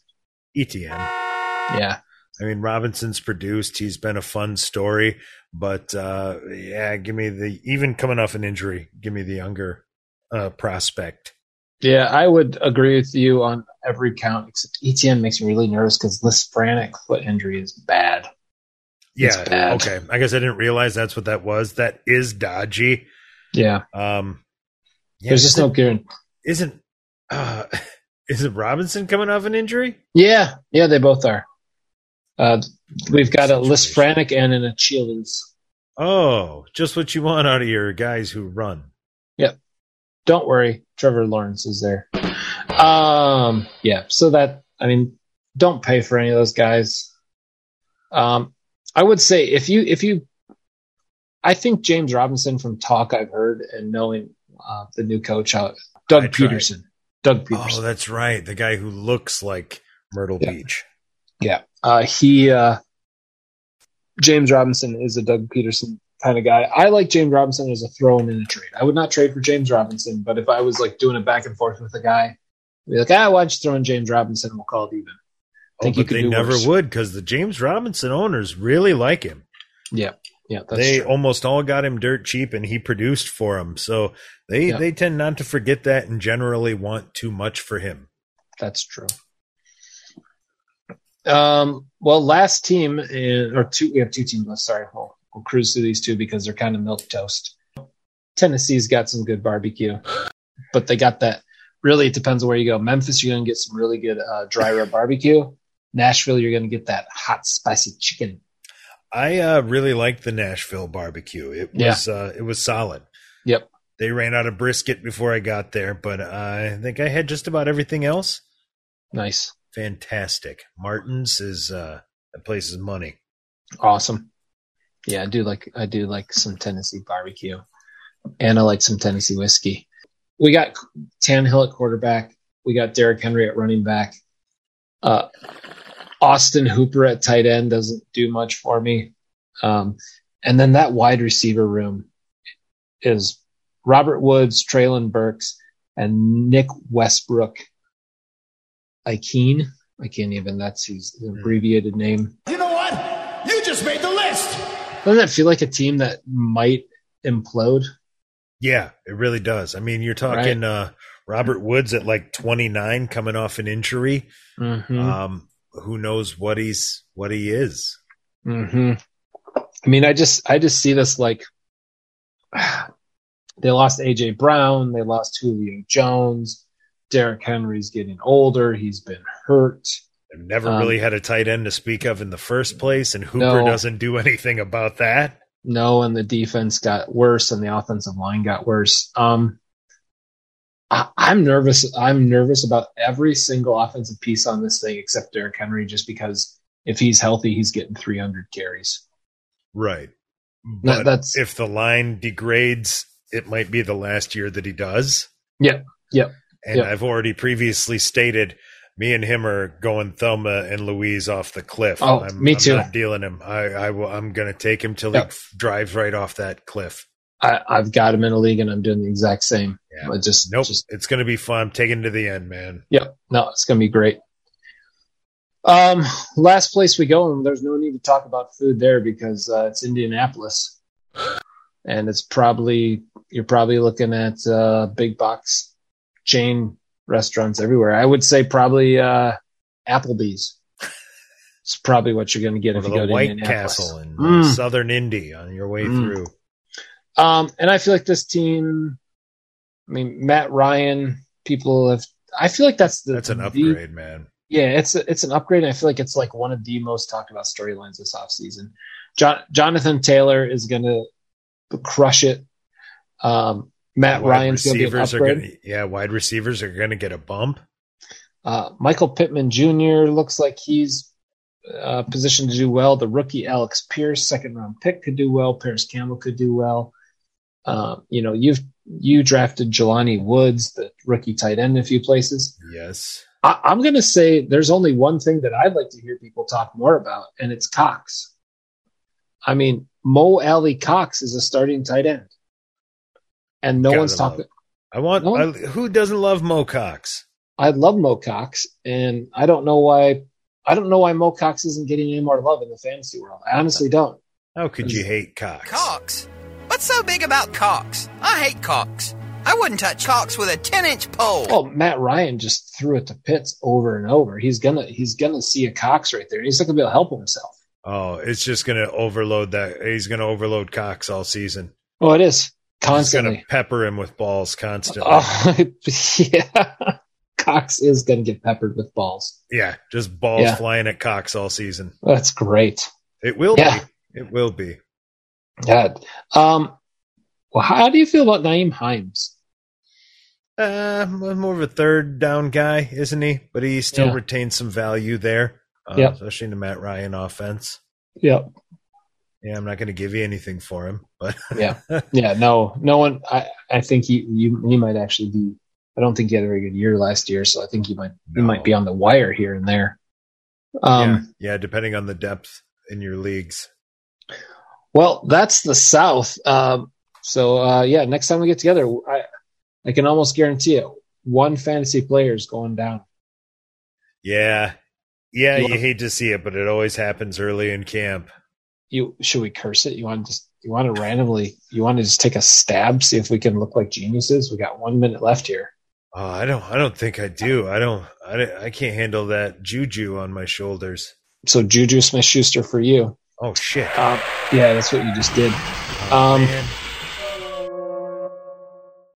Etienne. Yeah. I mean, Robinson's produced. He's been a fun story, but uh, yeah, give me the even coming off an injury. Give me the younger uh, prospect. Yeah, I would agree with you on every count, except Etienne makes me really nervous because this frantic foot injury is bad. Yeah, okay. I guess I didn't realize that's what that was. That is dodgy. Yeah. Um, yeah, There's just no guarantee. isn't uh, *laughs* isn't Robinson coming off an injury? Yeah. Yeah, they both are. Uh, we've got a. Lisfranc and an Achilles. Oh, just what you want out of your guys who run. Yep. Don't worry, Trevor Lawrence is there. Um, yeah, so that I mean, don't pay for any of those guys. Um, I would say if you if you, I think James Robinson from talk I've heard and knowing uh, the new coach, uh, I Doug tried. Pederson, Doug Pederson. Oh, that's right. The guy who looks like Myrtle Yeah. Beach. yeah, uh, he uh, James Robinson is a Doug Pederson kind of guy. I like James Robinson as a throw-in in a trade. I would not trade for James Robinson, but if I was like doing a back and forth with a guy, I'd be like, ah, why don't you throw in James Robinson and we'll call it even. Oh, Think you but they never worse. would because the James Robinson owners really like him. Yeah, yeah, that's they true. almost all got him dirt cheap, and he produced for them. So they Yeah. they tend not to forget that and generally want too much for him. That's true. Um, well, last team in, or two, we have two teams left. Sorry, we'll, we'll cruise through these two because they're kind of milk toast. Tennessee's got some good barbecue, but they got that. Really, it depends on where you go. Memphis, you're going to get some really good uh, dry rub barbecue. Nashville, you're going to get that hot, spicy chicken. I uh, really liked the Nashville barbecue. It Yeah. was uh, it was solid. Yep. They ran out of brisket before I got there, but I think I had just about everything else. Nice. Fantastic. Martin's is uh, that place is money. Awesome. Yeah, I do like I do like some Tennessee barbecue, and I like some Tennessee whiskey. We got Tannehill at quarterback. We got Derrick Henry at running back. Uh, Austin Hooper at tight end doesn't do much for me. Um, and then that wide receiver room is Robert Woods, Treylon Burks, and Nick Westbrook. Ikhine. I can't even. That's his abbreviated name. You know what? You just made the list. Doesn't that feel like a team that might implode? Yeah, it really does. I mean, you're talking uh, Robert Woods at like 29, coming off an injury. Mm-hmm. Um, who knows what he's what he is? hmm I mean, I just I just see this like *sighs* they lost AJ Brown, they lost Julio Jones, Derrick Henry's getting older, he's been hurt. They've never Um, really had a tight end to speak of in the first place, and Hooper No. doesn't do *laughs* anything about that. No, and the defense got worse, and the offensive line got worse. Um, I, I'm nervous. I'm nervous about every single offensive piece on this thing except Derrick Henry, just because if he's healthy, he's getting 300 carries. Right. But that's- if the line degrades, it might be the last year that he does. Yep. Yep. And. I've already previously stated me and him are going Thelma and Louise off the cliff. Oh, I'm, me I'm too. not dealing him. I, I will, I'm going to take him till he f- drives right off that cliff. I, I've got him in a league, and I'm doing the exact same. Yeah. But just Nope. just it's going to be fun. Taking it to the end, man. Yep. No, it's going to be great. Um, last place we go, and there's no need to talk about food there because uh, it's Indianapolis, and it's probably you're probably looking at uh, big box chain restaurants everywhere. I would say probably uh, Applebee's. It's probably what you're going to get if you go to White Indianapolis. Castle in Mm. Southern Indy on your way Mm. through. Um, and I feel like this team. I mean, Matt Ryan. People have. I feel like that's the That's an the- upgrade, man. yeah, it's a, it's an upgrade. I feel like it's like one of the most talked about storylines this offseason. John, Jonathan Taylor is going to crush it. Um, Matt Wide Ryan's going to be an receivers are upgrade. gonna, yeah, wide receivers are going to get a bump. Uh, Michael Pittman Jr. looks like he's uh, positioned to do well. The rookie Alec Pierce, second round pick, could do well. Parris Campbell could do well. Uh, you know, you've you drafted Jelani Woods, the rookie tight end, in a few places. Yes. I, I'm going to say there's only one thing that I'd like to hear people talk more about, and it's Cox. I mean, Mo Alie-Cox is a starting tight end, and no Gotta one's talking. I want. No. I, who doesn't love Mo Cox? I love Mo Cox, and I don't know why. I don't know why Mo Cox isn't getting any more love in the fantasy world. I honestly don't. How could you hate Cox? Cox? What's so big about Cox? I hate Cox. I wouldn't touch Cox with a 10 inch pole. Well, Matt Ryan just threw it to Pitts over and over. He's gonna he's gonna see a Cox right there. He's not gonna be able to help himself. Oh, it's just going to overload that. He's going to overload Cox all season. Oh, it is He's going constantly. to pepper him with balls constantly. Oh, *laughs* yeah. Cox is going to get peppered with balls. Yeah, just balls Yeah. flying at Cox all season. That's great. It will Yeah. be. It will be. Yeah. Um, well, how do you feel about Nyheim Hines? Uh, more of a third down guy, isn't he? But he still Yeah. retains some value there, uh, Yep. especially in the Matt Ryan offense. Yep. Yeah, I'm not going to give you anything for him, but *laughs* Yeah. Yeah. No, no one, I, I think he, you, he might actually be, I don't think he had a very good year last year. So I think he might, he might be on the wire here and there. Um, yeah, yeah, depending on the depth in your leagues. Well, that's the South. Um, so uh, yeah, next time we get together, I I can almost guarantee it. One fantasy player is going down. Yeah, yeah, You you, wanna- hate to see it, but it always happens early in camp. You should we curse it? You want to just you want to randomly you want to just take a stab, see if we can look like geniuses. We got one minute left here. Oh, I don't. I don't think I do. I don't. I, don't- I can't handle that juju on my shoulders. So Juju Smith Schuster for you. Oh shit! Um, yeah, that's what you just did. Oh, Um.